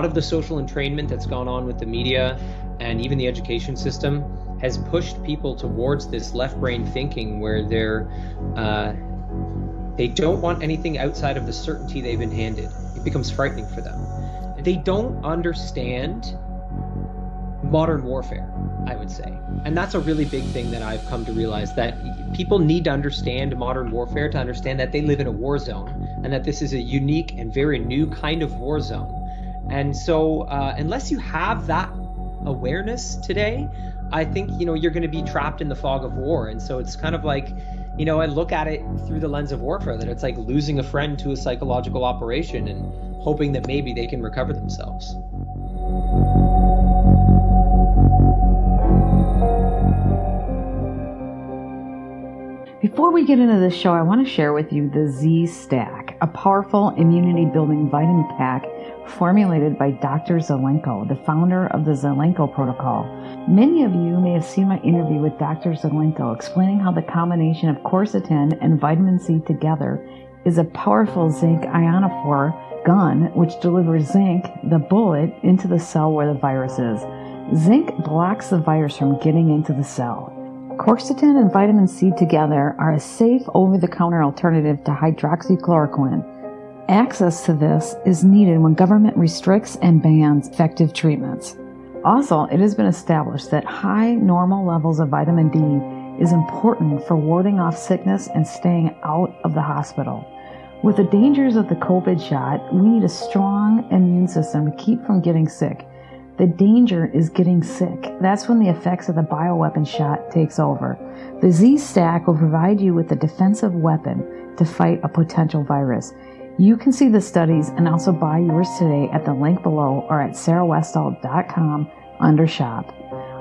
lot of the social entrainment that's gone on with the media and even the education system has pushed people towards this left brain thinking where they're uh, they don't want anything outside of the certainty they've been handed. It becomes frightening for them. They don't understand modern warfare, I would say. And that's a really big thing that I've come to realize that people need to understand modern warfare to understand that they live in a war zone and that this is a unique and very new kind of war zone. And so, uh, unless you have that awareness today, I think you know you're going to be trapped in the fog of war. And so it's kind of like, you know, I look at it through the lens of warfare that it's like losing a friend to a psychological operation and hoping that maybe they can recover themselves. Before we get into this show, I want to share with you the Z Stack, a powerful immunity building vitamin pack formulated by Dr. Zelenko, the founder of the Zelenko Protocol. Many of you may have seen my interview with Dr. Zelenko explaining how the combination of quercetin and vitamin C together is a powerful zinc ionophore gun which delivers zinc, the bullet, into the cell where the virus is. Zinc blocks the virus from getting into the cell. Quercetin and vitamin C together are a safe over the counter alternative to hydroxychloroquine. Access to this is needed when government restricts and bans effective treatments. Also, it has been established that high normal levels of vitamin D is important for warding off sickness and staying out of the hospital. With the dangers of the COVID shot, we need a strong immune system to keep from getting sick. The danger is getting sick. That's when the effects of the bioweapon shot takes over. The Z Stack will provide you with a defensive weapon to fight a potential virus. You can see the studies and also buy yours today at the link below or at sarahwestall.com under shop.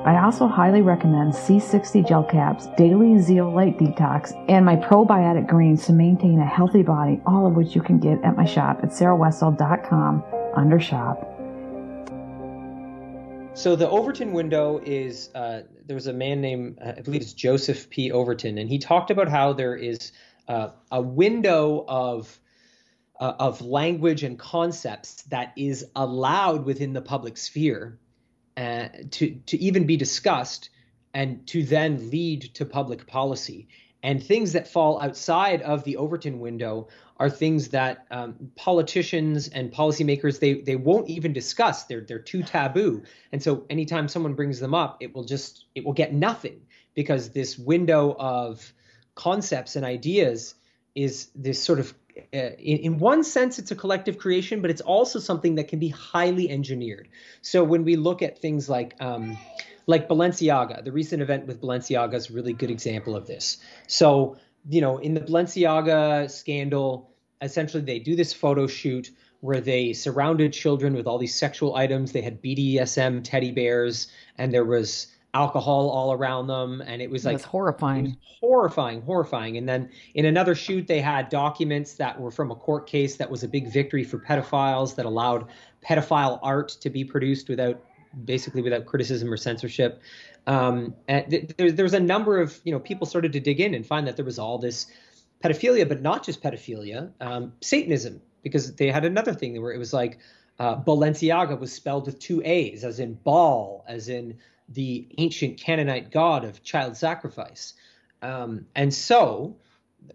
I also highly recommend C60 gel caps, daily zeolite detox, and my probiotic greens to maintain a healthy body, all of which you can get at my shop at sarahwestall.com under shop. So the Overton window is uh, there was a man named uh, I believe it's Joseph P. Overton, and he talked about how there is uh, a window of uh, of language and concepts that is allowed within the public sphere uh, to to even be discussed and to then lead to public policy. And things that fall outside of the Overton window are things that um, politicians and policymakers they they won't even discuss. They're they're too taboo. And so anytime someone brings them up, it will just it will get nothing because this window of concepts and ideas is this sort of in, in one sense it's a collective creation but it's also something that can be highly engineered so when we look at things like um, like Balenciaga. The recent event with Balenciaga is a really good example of this. So, you know, in the Balenciaga scandal, essentially they do this photo shoot where they surrounded children with all these sexual items. They had BDSM teddy bears, and there was alcohol all around them, and it was like horrifying, was horrifying, horrifying. And then in another shoot, they had documents that were from a court case that was a big victory for pedophiles that allowed pedophile art to be produced without basically without criticism or censorship. Um, and th- there, there's a number of you know people started to dig in and find that there was all this pedophilia, but not just pedophilia, um, Satanism, because they had another thing where it was like uh, Balenciaga was spelled with two A's, as in ball as in the ancient Canaanite god of child sacrifice. Um, and so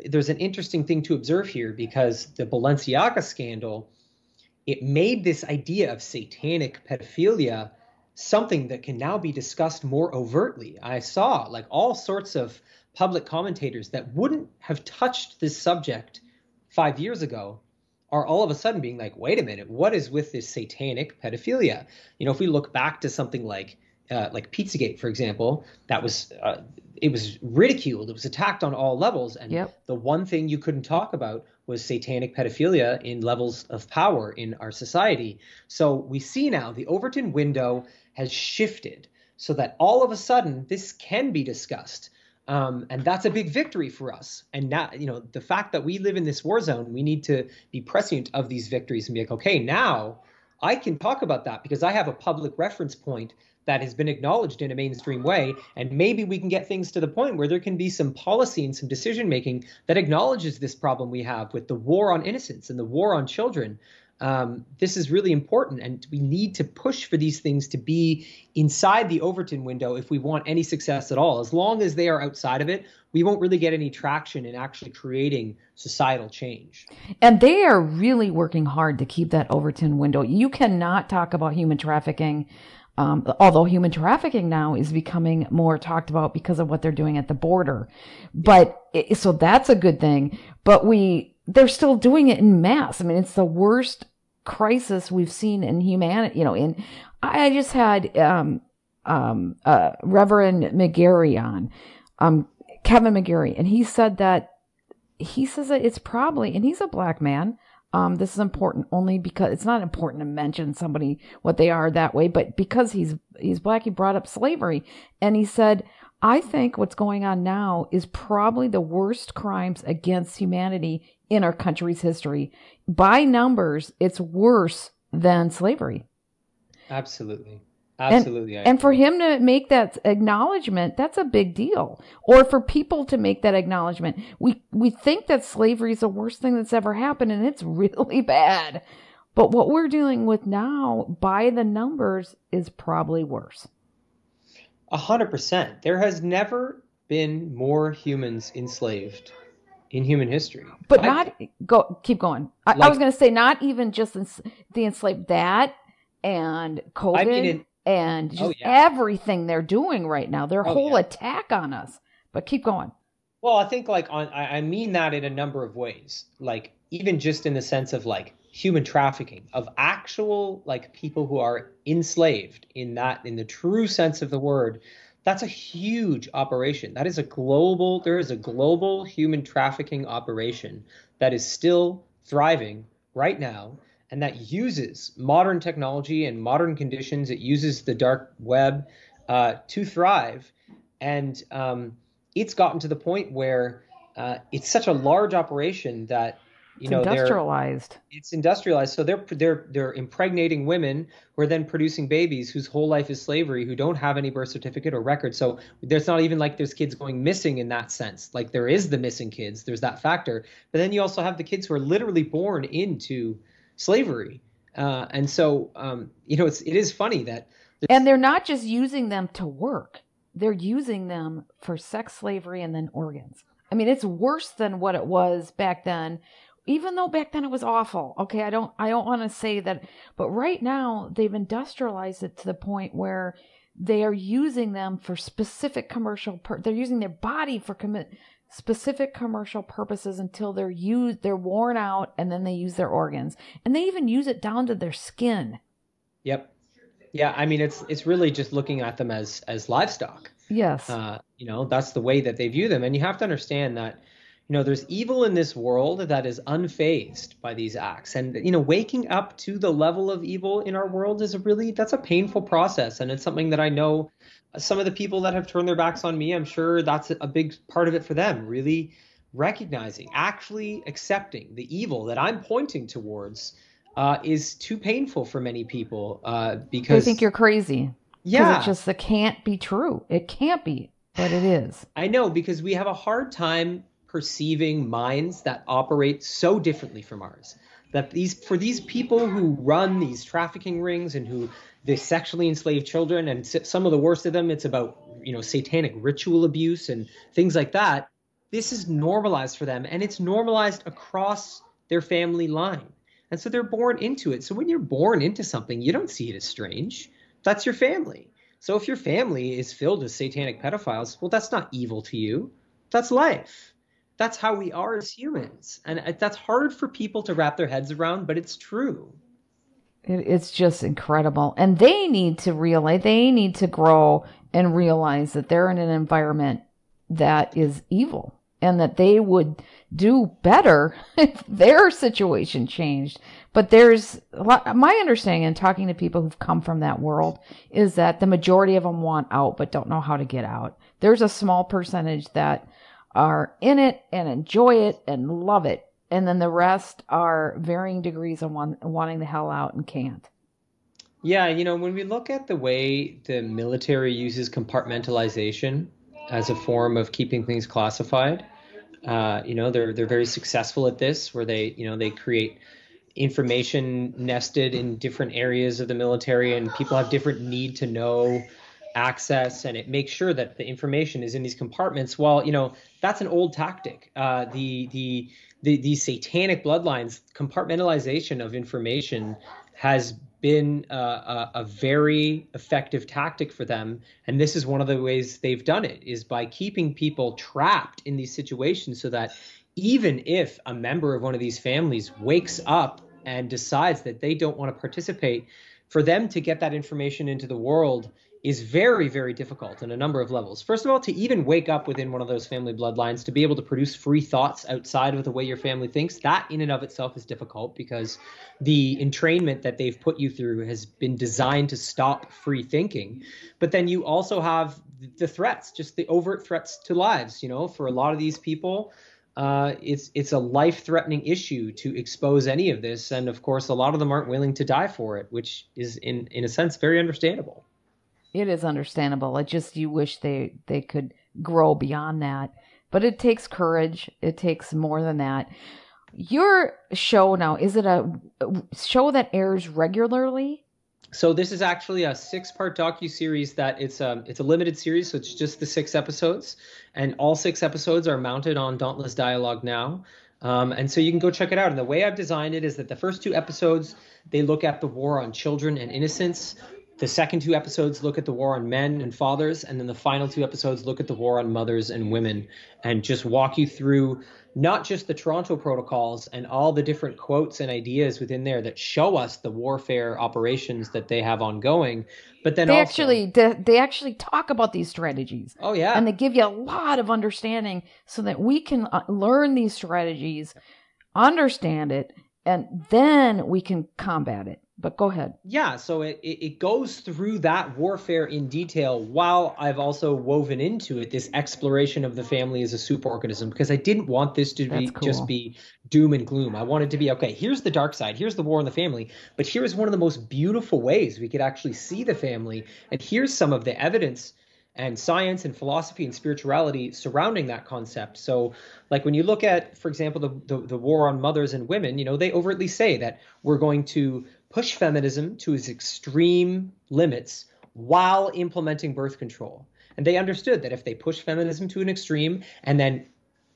there's an interesting thing to observe here because the Balenciaga scandal, it made this idea of satanic pedophilia something that can now be discussed more overtly. I saw like all sorts of public commentators that wouldn't have touched this subject five years ago are all of a sudden being like, wait a minute, what is with this satanic pedophilia? You know, if we look back to something like uh, like Pizzagate, for example, that was uh, it was ridiculed, it was attacked on all levels, and yep. the one thing you couldn't talk about was satanic pedophilia in levels of power in our society. So we see now the Overton window has shifted so that all of a sudden this can be discussed. Um, and that's a big victory for us. And now, you know, the fact that we live in this war zone, we need to be prescient of these victories and be like, okay, now I can talk about that because I have a public reference point that has been acknowledged in a mainstream way. And maybe we can get things to the point where there can be some policy and some decision making that acknowledges this problem we have with the war on innocence and the war on children. um, this is really important, and we need to push for these things to be inside the Overton window if we want any success at all. As long as they are outside of it, we won't really get any traction in actually creating societal change. And they are really working hard to keep that Overton window. You cannot talk about human trafficking. Um, although human trafficking now is becoming more talked about because of what they're doing at the border. But it, so that's a good thing. But we, they're still doing it in mass. I mean, it's the worst crisis we've seen in humanity. You know, in I just had um, um, uh, Reverend McGary on, um, Kevin McGary, and he said that he says that it's probably, and he's a black man. Um, this is important only because it's not important to mention somebody what they are that way, but because he's he's black, he brought up slavery, and he said, "I think what's going on now is probably the worst crimes against humanity in our country's history. By numbers, it's worse than slavery. Absolutely. Absolutely. And, and, for him to make that acknowledgement, that's a big deal. Or for people to make that acknowledgement. We we think that slavery is the worst thing that's ever happened and it's really bad. But what we're dealing with now by the numbers is probably worse. A hundred percent. There has never been more humans enslaved in human history. But I, not go keep going. I, like, I was going to say not even just the enslaved that and COVID I mean in, and oh, just oh, yeah. everything they're doing right now. Their oh, whole yeah. attack on us. But keep going. Well, I think like on I mean that in a number of ways. Like even just in the sense of like human trafficking of actual like people who are enslaved in that in the true sense of the word that's a huge operation. That is a global, there is a global human trafficking operation that is still thriving right now and that uses modern technology and modern conditions. It uses the dark web uh, to thrive. And um, it's gotten to the point where uh, it's such a large operation that you it's know industrialized. It's industrialized. So they're they're they're impregnating women who are then producing babies whose whole life is slavery who don't have any birth certificate or record. So there's not even like there's kids going missing in that sense. Like there is the missing kids. There's that factor. But then you also have the kids who are literally born into slavery. Uh, and so um, you know it's it is funny that and they're not just using them to work. They're using them for sex slavery and then organs. I mean, it's worse than what it was back then even though back then it was awful. Okay, I don't I don't want to say that, but right now they've industrialized it to the point where they are using them for specific commercial pur- they're using their body for commit specific commercial purposes until they're used they're worn out and then they use their organs. And they even use it down to their skin. Yep. Yeah, I mean it's it's really just looking at them as as livestock. Yes. Uh, you know, that's the way that they view them and you have to understand that you know there's evil in this world that is unfazed by these acts. And you know waking up to the level of evil in our world is a really that's a painful process. And it's something that i know some of the people that have turned their backs on me i'm sure that's a big part of it for them really recognizing actually accepting the evil that i'm pointing towards uh, is too painful for many people uh, because they think you're crazy. Yeah it just it can't be true. It can't be but it is. I know because we have a hard time perceiving minds that operate so differently from ours. That these for these people who run these trafficking rings and who they sexually enslave children and some of the worst of them it's about you know satanic ritual abuse and things like that this is normalized for them and it's normalized across their family line. And so they're born into it. So when you're born into something you don't see it as strange. That's your family. So if your family is filled with satanic pedophiles well that's not evil to you. That's life that's how we are as humans. And that's hard for people to wrap their heads around but it's true. It, it's just incredible. And they need to realize they need to grow and realize that they're in an environment that is evil and that they would do better if their situation changed. But there's a lot, my understanding in talking to people who've come from that world is that the majority of them want out but don't know how to get out. There's a small percentage that are in it and enjoy it and love it. And then the rest are varying degrees of want, wanting the hell out and can't. Yeah, you know, when we look at the way the military uses compartmentalization as a form of keeping things classified, uh, you know, they're they're very successful at this, where they, you know, they create information nested in different areas of the military, and people have different need to know access, and it makes sure that the information is in these compartments. Well, you know that's an old tactic. Uh, the the the these satanic bloodlines compartmentalization of information has been a, a, a, very effective tactic for them and this is one of the ways they've done it is by keeping people trapped in these situations so that even if a member of one of these families wakes up and decides that they don't want to participate for them to get that information into the world is very, very difficult in a number of levels. First of all, to even wake up within one of those family bloodlines, to be able to produce free thoughts outside of the way your family thinks, that in and of itself is difficult because the entrainment that they've put you through has been designed to stop free thinking. But then you also have the threats, just the overt threats to lives. You know, for a lot of these people, uh, it's it's a life-threatening issue to expose any of this, and of course, a lot of them aren't willing to die for it, which is in in a sense very understandable it is understandable. It just you wish they they could grow beyond that. But it takes courage. It takes more than that. Your show now is it a show that airs regularly? So this is actually a six-part docu series that it's a um, it's a limited series, so it's just the six episodes, and all six episodes are mounted on Dauntless Dialogue now. Um, and so you can go check it out. And the way I've designed it is that the first two episodes they look at the war on children and innocence. The second two episodes look at the war on men and fathers, and then the final two episodes look at the war on mothers and women, and just walk you through not just the Toronto protocols and all the different quotes and ideas within there that show us the warfare operations that they have ongoing, but then they also, actually they actually talk about these strategies. Oh yeah, and they give you a lot of understanding so that we can uh, learn these strategies, understand it, and then we can combat it but go ahead. Yeah, so it, it goes through that warfare in detail while I've also woven into it this exploration of the family as a superorganism because I didn't want this to be cool. just be doom and gloom. I wanted to be okay, here's the dark side, here's the war in the family, but here's one of the most beautiful ways we could actually see the family, and here's some of the evidence and science and philosophy and spirituality surrounding that concept. So, like when you look at, for example, the, the, the war on mothers and women, you know, they overtly say that we're going to push feminism to its extreme limits while implementing birth control. And they understood that if they push feminism to an extreme and then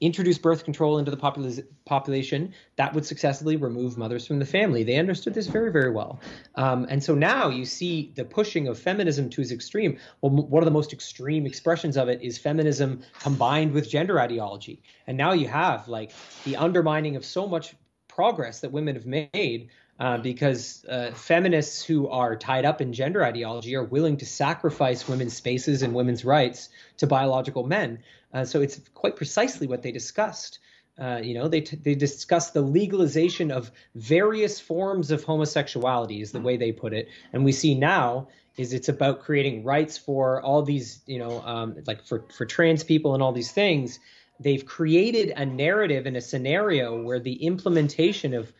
introduce birth control into the popul- population, that would successfully remove mothers from the family. They understood this very, very well. Um, and so now you see the pushing of feminism to its extreme. Well, m- one of the most extreme expressions of it is feminism combined with gender ideology. And now you have like the undermining of so much progress that women have made uh, because uh, feminists who are tied up in gender ideology are willing to sacrifice women's spaces and women's rights to biological men. Uh, so it's quite precisely what they discussed. Uh, you know, they they discuss the legalization of various forms of homosexuality, is the way they put it. And we see now is it's about creating rights for all these, you know, um, like for for trans people and all these things. They've created a narrative and a scenario where the implementation of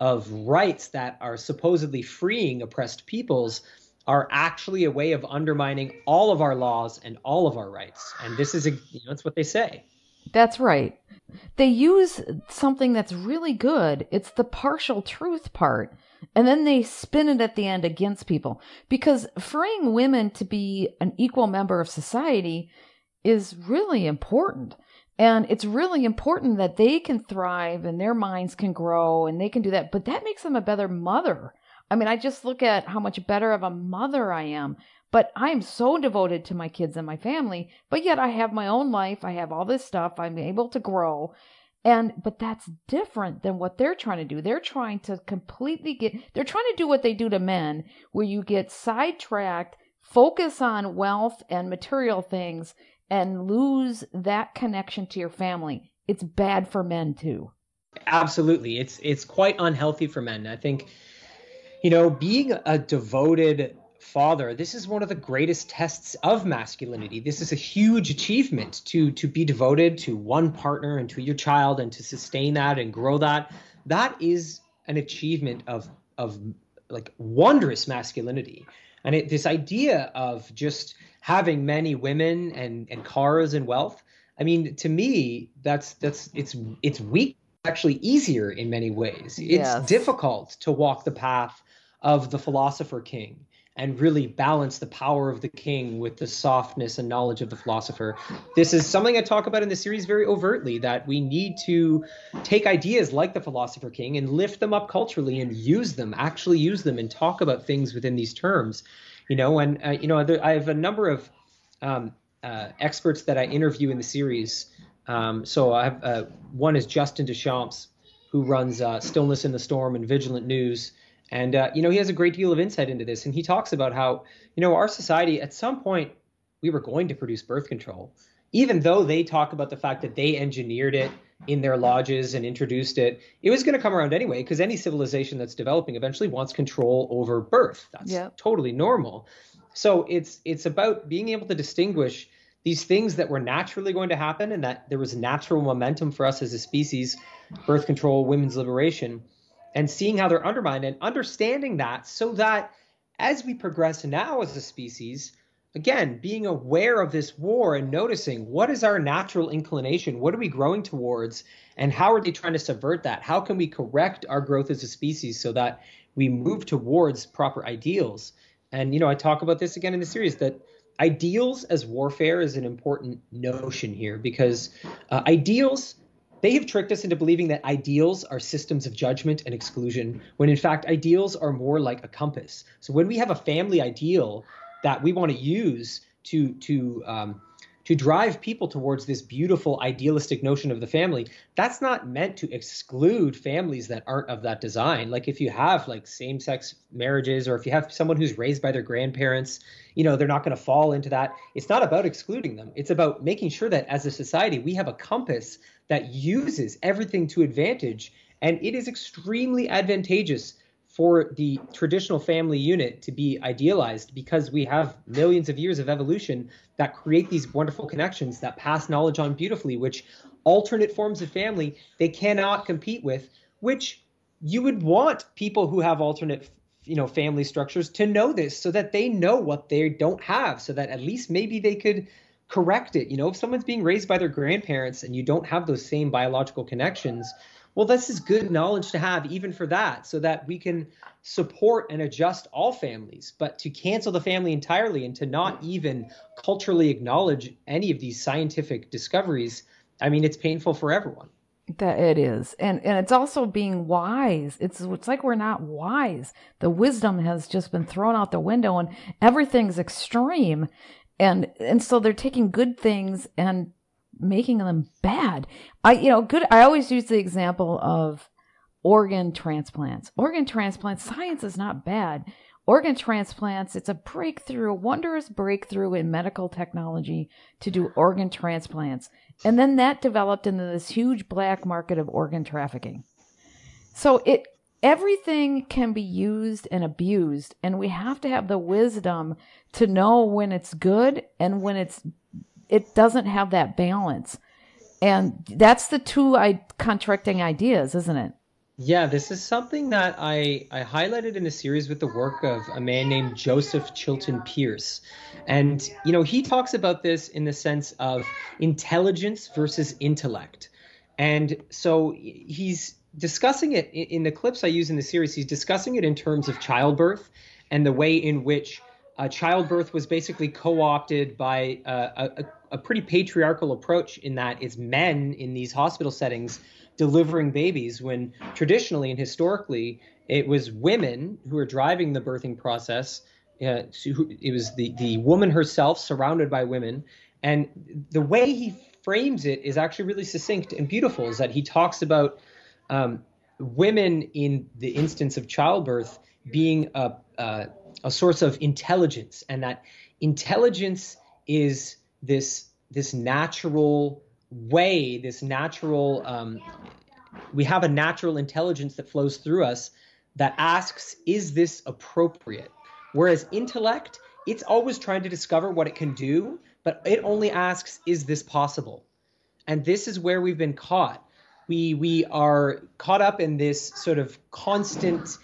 of rights that are supposedly freeing oppressed peoples are actually a way of undermining all of our laws and all of our rights. And this is a, you know, that's what they say. That's right. They use something that's really good. It's the partial truth part. And then they spin it at the end against people because freeing women to be an equal member of society is really important. And it's really important that they can thrive and their minds can grow and they can do that. But that makes them a better mother. I mean, I just look at how much better of a mother I am. But I am so devoted to my kids and my family. But yet I have my own life. I have all this stuff. I'm able to grow. And, but that's different than what they're trying to do. They're trying to completely get, they're trying to do what they do to men, where you get sidetracked, focus on wealth and material things, and lose that connection to your family, it's bad for men too. Absolutely. It's it's quite unhealthy for men. I think you know, being a devoted father, this is one of the greatest tests of masculinity. This is a huge achievement to to be devoted to one partner and to your child and to sustain that and grow that. That is an achievement of of like wondrous masculinity. And it, this idea of just having many women and and cars and wealth. I mean, to me, that's that's it's it's weak actually easier in many ways. It's Yes. difficult to walk the path of the philosopher king and really balance the power of the king with the softness and knowledge of the philosopher. This is something I talk about in the series very overtly that we need to take ideas like the philosopher king and lift them up culturally and use them, actually use them and talk about things within these terms. You know, and uh, you know, I have a number of um, uh, experts that I interview in the series. Um, so I have uh, one is Justin Deschamps, who runs uh, Stillness in the Storm and Vigilant News, and uh, you know he has a great deal of insight into this, and he talks about how you know our society at some point we were going to produce birth control, even though they talk about the fact that they engineered it in their lodges and introduced it. It was going to come around anyway because any civilization that's developing eventually wants control over birth. That's Yep. totally normal. So it's it's about being able to distinguish these things that were naturally going to happen and that there was natural momentum for us as a species, birth control, women's liberation, and seeing how they're undermined and understanding that so that as we progress now as a species, again, being aware of this war and noticing what is our natural inclination, what are we growing towards, and how are they trying to subvert that? How can we correct our growth as a species so that we move towards proper ideals? And you know, I talk about this again in the series that ideals as warfare is an important notion here because uh, ideals they have tricked us into believing that ideals are systems of judgment and exclusion when in fact ideals are more like a compass so when we have a family ideal that we want to use to to um, to drive people towards this beautiful idealistic notion of the family. That's not meant to exclude families that aren't of that design. Like if you have like same-sex marriages or if you have someone who's raised by their grandparents you know they're not going to fall into that. It's not about excluding them. It's about making sure that as a society we have a compass that uses everything to advantage and it is extremely advantageous for the traditional family unit to be idealized because we have millions of years of evolution that create these wonderful connections that pass knowledge on beautifully which alternate forms of family they cannot compete with which you would want people who have alternate you know family structures to know this so that they know what they don't have so that at least maybe they could correct it. You know if someone's being raised by their grandparents and you don't have those same biological connections well this is good knowledge to have even for that so that we can support and adjust all families but to cancel the family entirely and to not even culturally acknowledge any of these scientific discoveries i mean it's painful for everyone That it is, and and it's also being wise. It's it's like we're not wise. The wisdom has just been thrown out the window, and everything's extreme, and and so they're taking good things and making them bad. I you know good. I always use the example of organ transplants. Organ transplants. Science is not bad. Organ transplants. It's a breakthrough, a wondrous breakthrough in medical technology to do organ transplants. And then that developed into this huge black market of organ trafficking. So it everything can be used and abused and we have to have the wisdom to know when it's good and when it's it doesn't have that balance. And that's the two I, contracting ideas, isn't it? Yeah, this is something that I, I highlighted in the series with the work of a man named Joseph Chilton Pearce. And, you know, he talks about this in the sense of intelligence versus intellect. And so he's discussing it in the clips I use in the series, he's discussing it in terms of childbirth and the way in which uh, childbirth was basically co-opted by uh, a, a, pretty patriarchal approach in that it's men in these hospital settings delivering babies when traditionally and historically it was women who were driving the birthing process uh, it was the, the woman herself surrounded by women. And the way he frames it is actually really succinct and beautiful is that he talks about um, women in the instance of childbirth being a, a, a source of intelligence and that intelligence is this this natural way this natural um, we have a natural intelligence that flows through us that asks is this appropriate? Whereas intellect it's always trying to discover what it can do but it only asks is this possible? And this is where we've been caught. We we are caught up in this sort of constant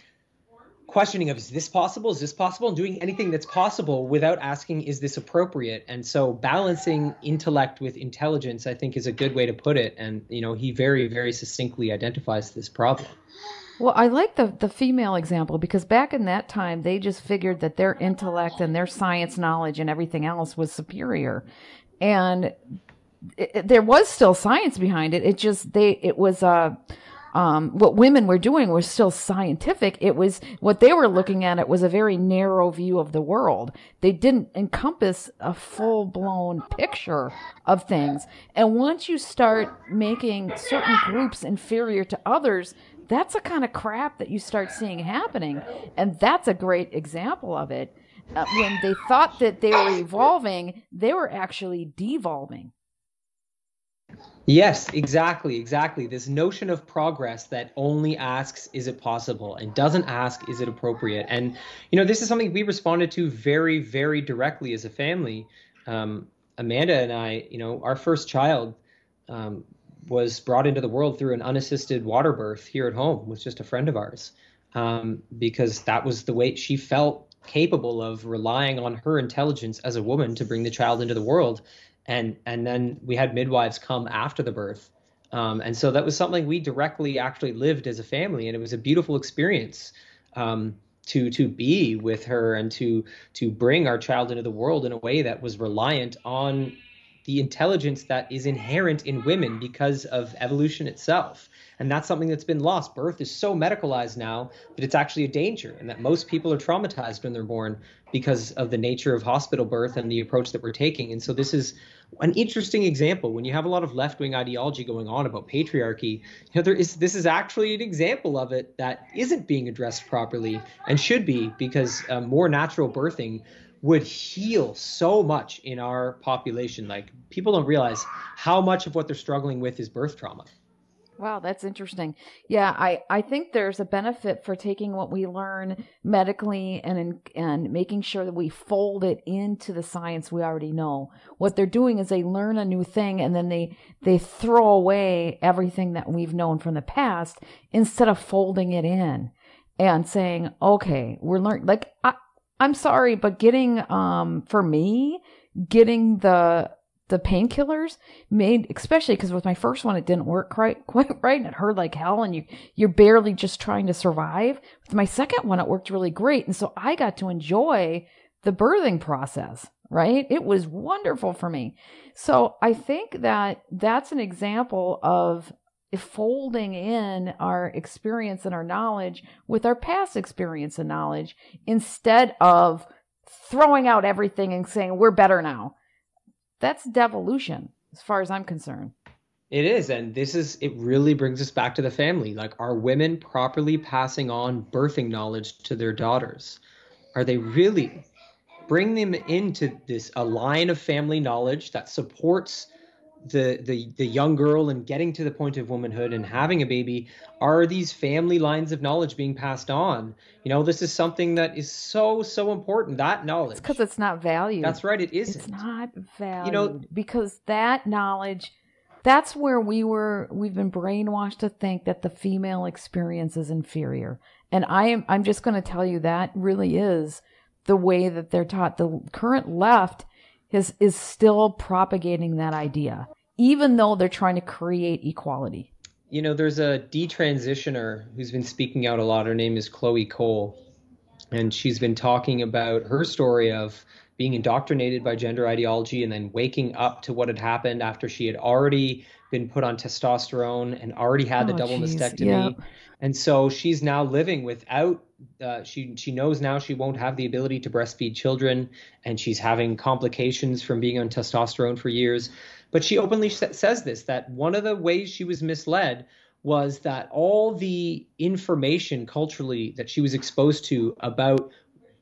questioning of is this possible? Is this possible? And doing anything that's possible without asking is this appropriate? And so balancing intellect with intelligence i think is a good way to put it. And you know he very very succinctly identifies this problem. Well i like the the female example because back in that time they just figured that their intellect and their science knowledge and everything else was superior. And it, it, there was still science behind it. It just they it was a uh, um, what women were doing was still scientific. It was what they were looking at. It was a very narrow view of the world. They didn't encompass a full blown picture of things. And once you start making certain groups inferior to others, that's the kind of crap that you start seeing happening. And that's a great example of it. Uh, when they thought that they were evolving, they were actually devolving. Yes, exactly, exactly. This notion of progress that only asks, is it possible? And doesn't ask, is it appropriate? And, you know, this is something we responded to very, very directly as a family. Um, Amanda and I, you know, our first child um, was brought into the world through an unassisted water birth here at home with just a friend of ours, um, because that was the way she felt capable of relying on her intelligence as a woman to bring the child into the world and and then we had midwives come after the birth. Um, and so that was something we directly actually lived as a family and it was a beautiful experience um, to to be with her and to to bring our child into the world in a way that was reliant on the intelligence that is inherent in women because of evolution itself and that's something that's been lost. Birth is so medicalized now that it's actually a danger, and that most people are traumatized when they're born because of the nature of hospital birth and the approach that we're taking. And so this is an interesting example when you have a lot of left-wing ideology going on about patriarchy. You know, there is this is actually an example of it that isn't being addressed properly and should be because uh, more natural birthing would heal so much in our population. Like people don't realize how much of what they're struggling with is birth trauma. Wow, that's interesting. Yeah, I, I think there's a benefit for taking what we learn medically and and making sure that we fold it into the science we already know. What they're doing is they learn a new thing and then they they throw away everything that we've known from the past instead of folding it in and saying, "Okay, we're learning." Like I, I'm sorry, but getting um for me, getting the the painkillers made especially because with my first one it didn't work quite quite right and it hurt like hell and you you're barely just trying to survive. With my second one it worked really great and so i got to enjoy the birthing process right? It was wonderful for me. So i think that that's an example of folding in our experience and our knowledge with our past experience and knowledge instead of throwing out everything and saying we're better now that's devolution, as far as I'm concerned. It is, and this is it. Really brings us back to the family. Like, are women properly passing on birthing knowledge to their daughters? Are they really bring them into this a line of family knowledge that supports the the the young girl and getting to the point of womanhood and having a baby are these family lines of knowledge being passed on? You know this is something that is so so important that knowledge. Because it's, it's not valued. That's right it isn't. It's not valued you know because that knowledge that's where we were we've been brainwashed to think that the female experience is inferior. And i am i'm just going to tell you that really is the way that they're taught. The current left is is still propagating that idea, even though they're trying to create equality. You know, there's a detransitioner who's been speaking out a lot. Her name is Chloe Cole, and she's been talking about her story of being indoctrinated by gender ideology and then waking up to what had happened after she had already been put on testosterone and already had oh, the double geez. mastectomy. Yep. And so she's now living without uh, she she knows now she won't have the ability to breastfeed children, and she's having complications from being on testosterone for years. But she openly says this that one of the ways she was misled was that all the information culturally that she was exposed to about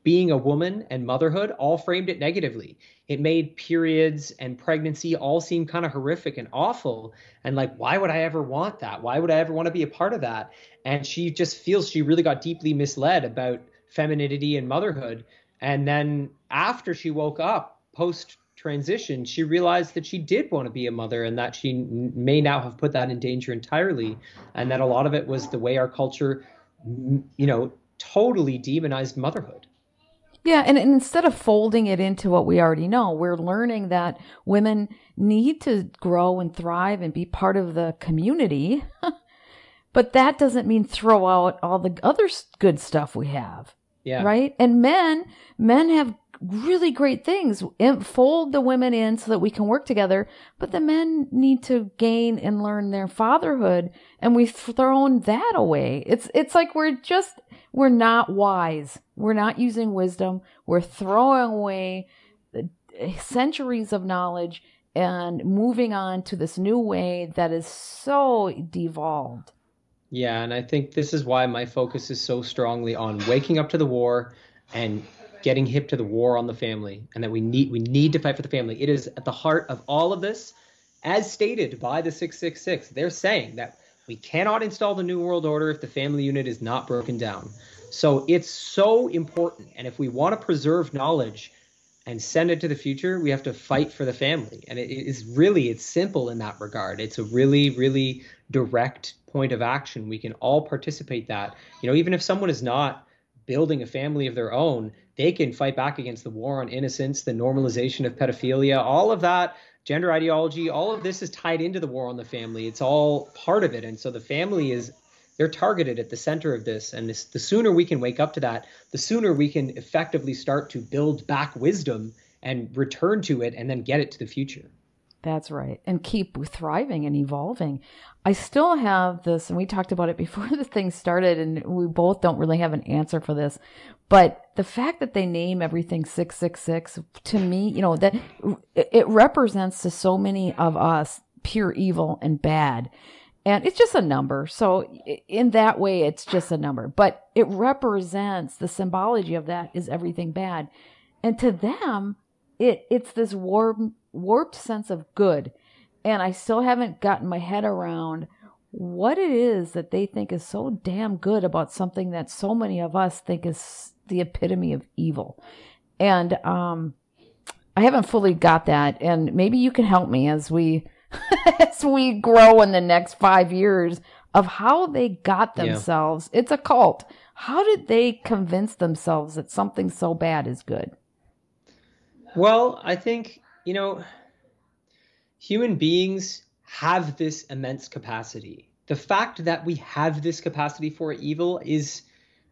being a woman and motherhood all framed it negatively. It made periods and pregnancy all seem kind of horrific and awful. And like, why would I ever want that? Why would I ever want to be a part of that? And she just feels she really got deeply misled about femininity and motherhood. And then after she woke up post transition, she realized that she did want to be a mother and that she may now have put that in danger entirely. And that a lot of it was the way our culture, you know, totally demonized motherhood. Yeah, and, and, instead of folding it into what we already know, we're learning that women need to grow and thrive and be part of the community. but that doesn't mean throw out all the other good stuff we have. Yeah. Right? And men, men have really great things. Fold the women in so that we can work together, but the men need to gain and learn their fatherhood, and we've thrown that away. It's it's like we're just we're not wise. We're not using wisdom. We're throwing away centuries of knowledge and moving on to this new way that is so devolved. Yeah, and I think this is why my focus is so strongly on waking up to the war and getting hip to the war on the family and that we need we need to fight for the family. It is at the heart of all of this as stated by the 666. They're saying that we cannot install the new world order if the family unit is not broken down. So it's so important and if we want to preserve knowledge and send it to the future, we have to fight for the family. And it is really it's simple in that regard. It's a really really direct point of action. We can all participate that. You know, even if someone is not building a family of their own, they can fight back against the war on innocence, the normalization of pedophilia, all of that, gender ideology, all of this is tied into the war on the family. It's all part of it. And so the family is they're targeted at the center of this and this, the sooner we can wake up to that the sooner we can effectively start to build back wisdom and return to it and then get it to the future that's right. And keep thriving and evolving. I still have this, and we talked about it before the thing started, and we both don't really have an answer for this. But the fact that they name everything 666, to me, you know, that it represents to so many of us pure evil and bad. And it's just a number. So, in that way, it's just a number. But it represents the symbology of that is everything bad. And to them, it, it's this warm warped sense of good. And I still haven't gotten my head around what it is that they think is so damn good about something that so many of us think is the epitome of evil. And um, I haven't fully got that. And maybe you can help me as we as we grow in the next five years of how they got themselves. Yeah. It's a cult. How did they convince themselves that something so bad is good? Well, I think you know, human beings have this immense capacity. The fact that we have this capacity for evil is,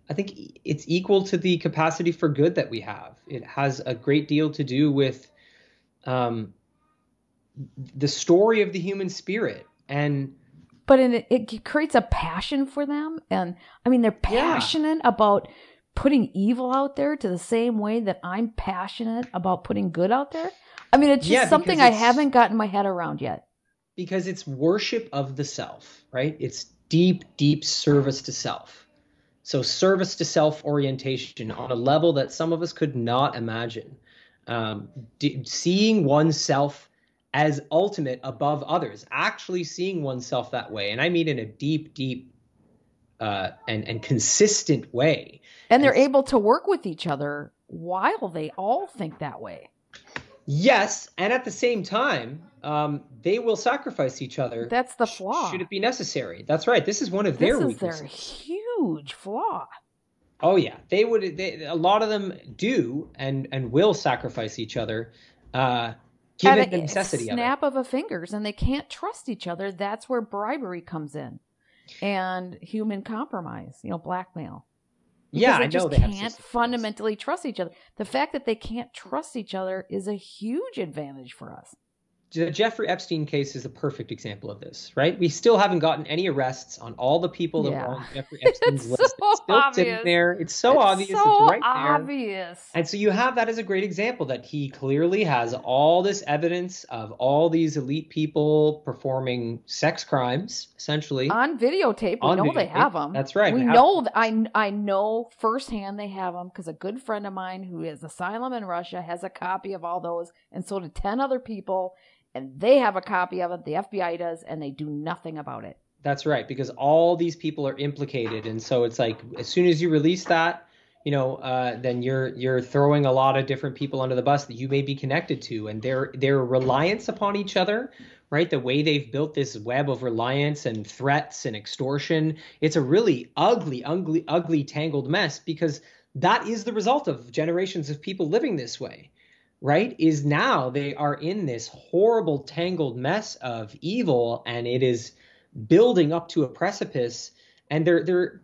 I think, it's equal to the capacity for good that we have. It has a great deal to do with um, the story of the human spirit and but it, it creates a passion for them and i mean they're passionate yeah. about putting evil out there to the same way that i'm passionate about putting good out there I mean, it's just yeah, something I haven't gotten my head around yet. Because it's worship of the self, right? It's deep, deep service to self. So, service to self orientation on a level that some of us could not imagine. Um, d- seeing oneself as ultimate above others, actually seeing oneself that way. And I mean in a deep, deep uh, and, and consistent way. And they're and, able to work with each other while they all think that way. Yes, and at the same time, um, they will sacrifice each other. That's the flaw. Should it be necessary? That's right. This is one of their this is their huge flaw. Oh yeah, they would. They, a lot of them do and and will sacrifice each other, uh, given At the necessity snap of, of a fingers, and they can't trust each other. That's where bribery comes in, and human compromise. You know, blackmail. Yeah, they I just can't fundamentally trust each other. The fact that they can't trust each other is a huge advantage for us the Jeffrey Epstein case is a perfect example of this, right? We still haven't gotten any arrests on all the people that yeah. were on Jeffrey Epstein's list. So it's still obvious. sitting there. It's so it's obvious. So it's right obvious. There. And so you have that as a great example that he clearly has all this evidence of all these elite people performing sex crimes, essentially on videotape. We on know videotape. they have them. That's right. We, we know. I I know firsthand they have them because a good friend of mine who has asylum in Russia has a copy of all those, and so did ten other people and they have a copy of it. The FBI does, and they do nothing about it. That's right, because all these people are implicated, and so it's like as soon as you release that, you know, uh, then you're you're throwing a lot of different people under the bus that you may be connected to, and their their reliance upon each other right? The way they've built this web of reliance and threats and extortion, it's a really ugly, ugly, ugly, tangled mess because that is the result of generations of people living this way, right? Is now they are in this horrible, tangled mess of evil, and it is building up to a precipice. And there, there,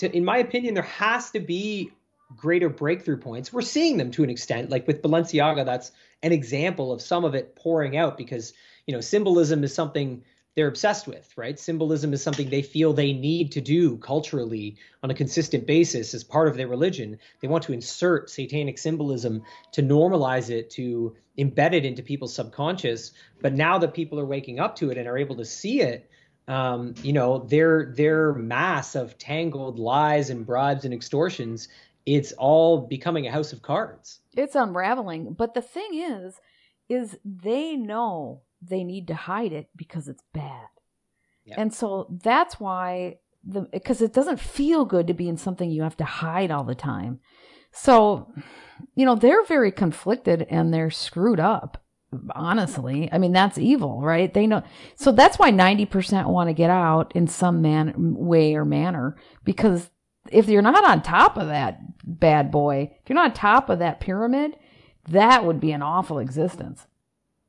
in my opinion, there has to be greater breakthrough points. We're seeing them to an extent, like with Balenciaga. That's an example of some of it pouring out because you know symbolism is something they're obsessed with, right? Symbolism is something they feel they need to do culturally on a consistent basis as part of their religion. They want to insert satanic symbolism to normalize it, to embed it into people's subconscious. But now that people are waking up to it and are able to see it, um, you know, their their mass of tangled lies and bribes and extortions, it's all becoming a house of cards. It's unraveling. But the thing is, is they know they need to hide it because it's bad. Yep. And so that's why the because it doesn't feel good to be in something you have to hide all the time. So, you know, they're very conflicted and they're screwed up. Honestly, I mean that's evil, right? They know. So that's why 90% want to get out in some man way or manner because if you're not on top of that bad boy, if you're not on top of that pyramid, that would be an awful existence.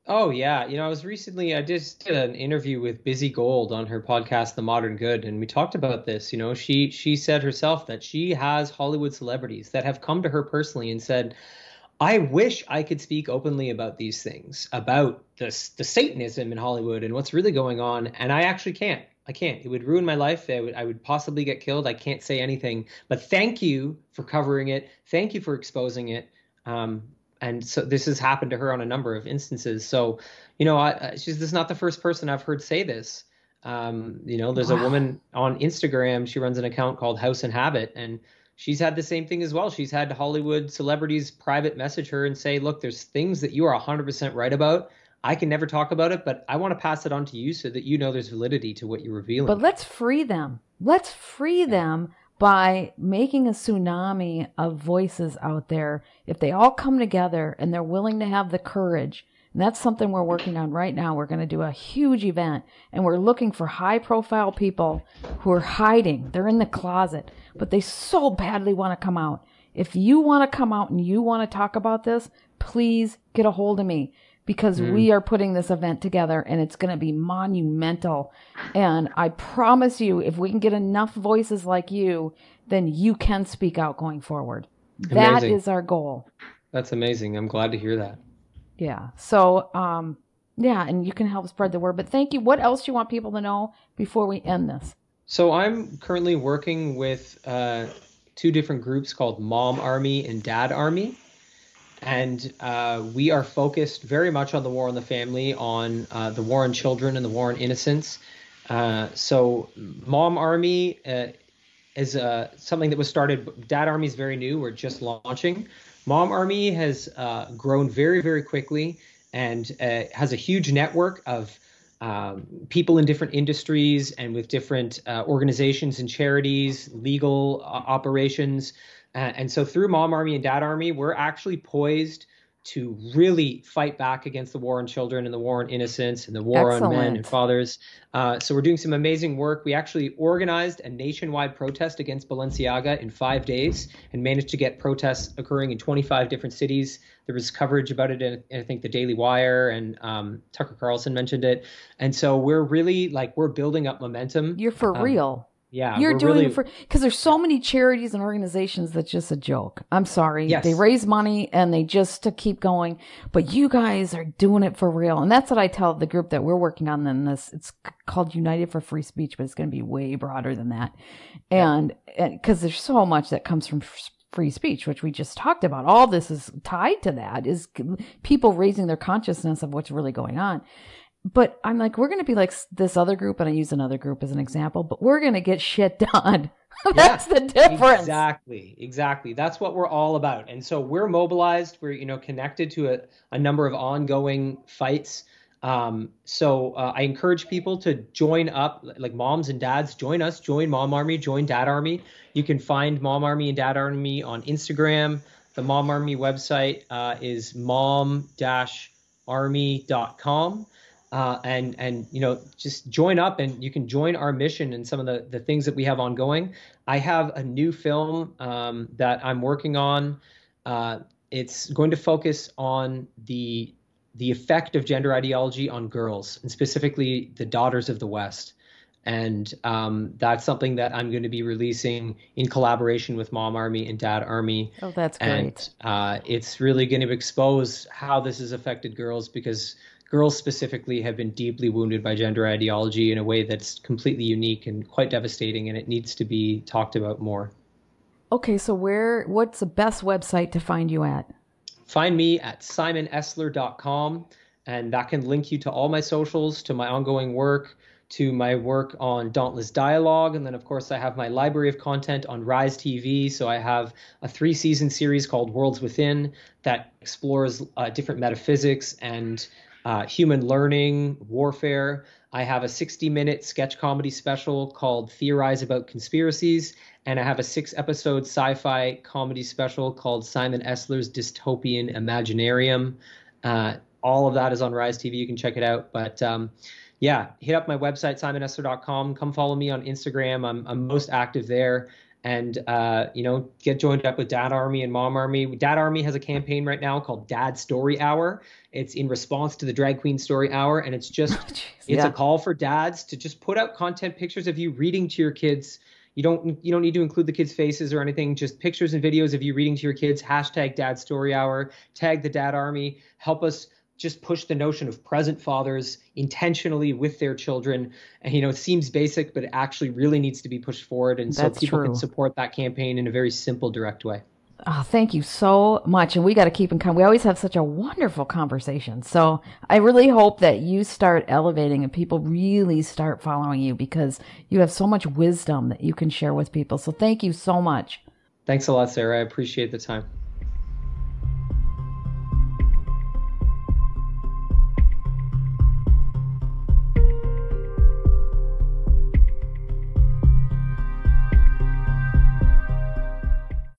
Oh yeah, you know, I was recently I just did an interview with Busy Gold on her podcast The Modern Good and we talked about this, you know, she she said herself that she has Hollywood celebrities that have come to her personally and said, "I wish I could speak openly about these things, about the the satanism in Hollywood and what's really going on, and I actually can't. I can't. It would ruin my life. I would, I would possibly get killed. I can't say anything. But thank you for covering it. Thank you for exposing it. Um, and so this has happened to her on a number of instances. So, you know, I, she's this is not the first person I've heard say this. Um, you know, there's wow. a woman on Instagram. She runs an account called House and Habit, and she's had the same thing as well. She's had Hollywood celebrities private message her and say, "Look, there's things that you are 100% right about. I can never talk about it, but I want to pass it on to you so that you know there's validity to what you're revealing." But let's free them. Let's free them by making a tsunami of voices out there, if they all come together and they're willing to have the courage, and that's something we're working on right now. We're going to do a huge event and we're looking for high profile people who are hiding. They're in the closet, but they so badly want to come out. If you want to come out and you want to talk about this, please get a hold of me because mm. we are putting this event together and it's going to be monumental. And I promise you, if we can get enough voices like you, then you can speak out going forward. Amazing. That is our goal. That's amazing. I'm glad to hear that. Yeah. So, um, yeah, and you can help spread the word. But thank you. What else do you want people to know before we end this? So I'm currently working with uh, two different groups called Mom Army and Dad Army and uh, we are focused very much on the war on the family, on uh, the war on children and the war on innocence. Uh, so, Mom Army uh, is uh, something that was started. Dad Army is very new. We're just launching. Mom Army has uh, grown very, very quickly and has a huge network of um, people in different industries and with different organizations and charities, legal operations. Uh, and so through Mom Army and Dad Army, we're actually poised to really fight back against the war on children and the war on innocence and the war Excellent. on men and fathers. Uh, so we're doing some amazing work. We actually organized a nationwide protest against Balenciaga in five days and managed to get protests occurring in 25 different cities. There was coverage about it in, I think, the Daily Wire and um, Tucker Carlson mentioned it. And so we're really like we're building up momentum. You're for um, real. Yeah, you're doing really... it for because there's so many charities and organizations that's just a joke. I'm sorry, yes. they raise money and they just to keep going, but you guys are doing it for real, and that's what I tell the group that we're working on. Then this, it's called United for Free Speech, but it's going to be way broader than that, and because there's so much that comes from free speech, which we just talked about. All this is tied to that is people raising their consciousness of what's really going on but I'm like, we're going to be like this other group, and I use another group as an example, but we're going to get shit done. That's yeah, the difference. Exactly. Exactly. That's what we're all about. And so we're mobilized. We're, you know, connected to a, a number of ongoing fights. Um, so uh, I encourage people to join up, like moms and dads, join us, join Mom Army, join Dad Army. You can find Mom Army and Dad Army on Instagram. The Mom Army website uh, is mom-army.com. uh, and and you know just join up and you can join our mission and some of the the things that we have ongoing. I have a new film um, that I'm working on. Uh, it's going to focus on the the effect of gender ideology on girls and specifically the daughters of the West. And um, that's something that I'm going to be releasing in collaboration with Mom Army and Dad Army. Oh, that's great. And uh, it's really going to expose how this has affected girls because girls specifically have been deeply wounded by gender ideology in a way that's completely unique and quite devastating, and it needs to be talked about more. Okay, so where? What's the best website to find you at? Find me at simonessler.com, and that can link you to all my socials, to my ongoing work, to my work on Dauntless Dialogue. And then, of course, I have my library of content on Rise TV. So I have a three season series called Worlds Within that explores uh, different metaphysics and uh, human learning, warfare. I have a 60 minute sketch comedy special called Theorize About Conspiracies. And I have a six episode sci fi comedy special called Simon Essler's Dystopian Imaginarium. Uh, all of that is on Rise TV. You can check it out. But um, yeah, hit up my website, simonessler.com. Come follow me on Instagram. I'm, I'm most active there. And, uh, you know, get joined up with Dad Army and Mom Army. Dad Army has a campaign right now called Dad Story Hour. It's in response to the Drag Queen Story Hour. And it's just, oh, it's yeah. a call for dads to just put out content pictures of you reading to your kids. You don't you don't need to include the kids' faces or anything. Just pictures and videos of you reading to your kids. Hashtag Dad Story Hour. Tag the Dad Army. Help us just push the notion of present fathers intentionally with their children. And you know, it seems basic, but it actually really needs to be pushed forward. And That's so people true. can support that campaign in a very simple, direct way. Oh, thank you so much. And we got to keep in contact. We always have such a wonderful conversation. So I really hope that you start elevating and people really start following you because you have so much wisdom that you can share with people. So thank you so much. Thanks a lot, Sarah. I appreciate the time.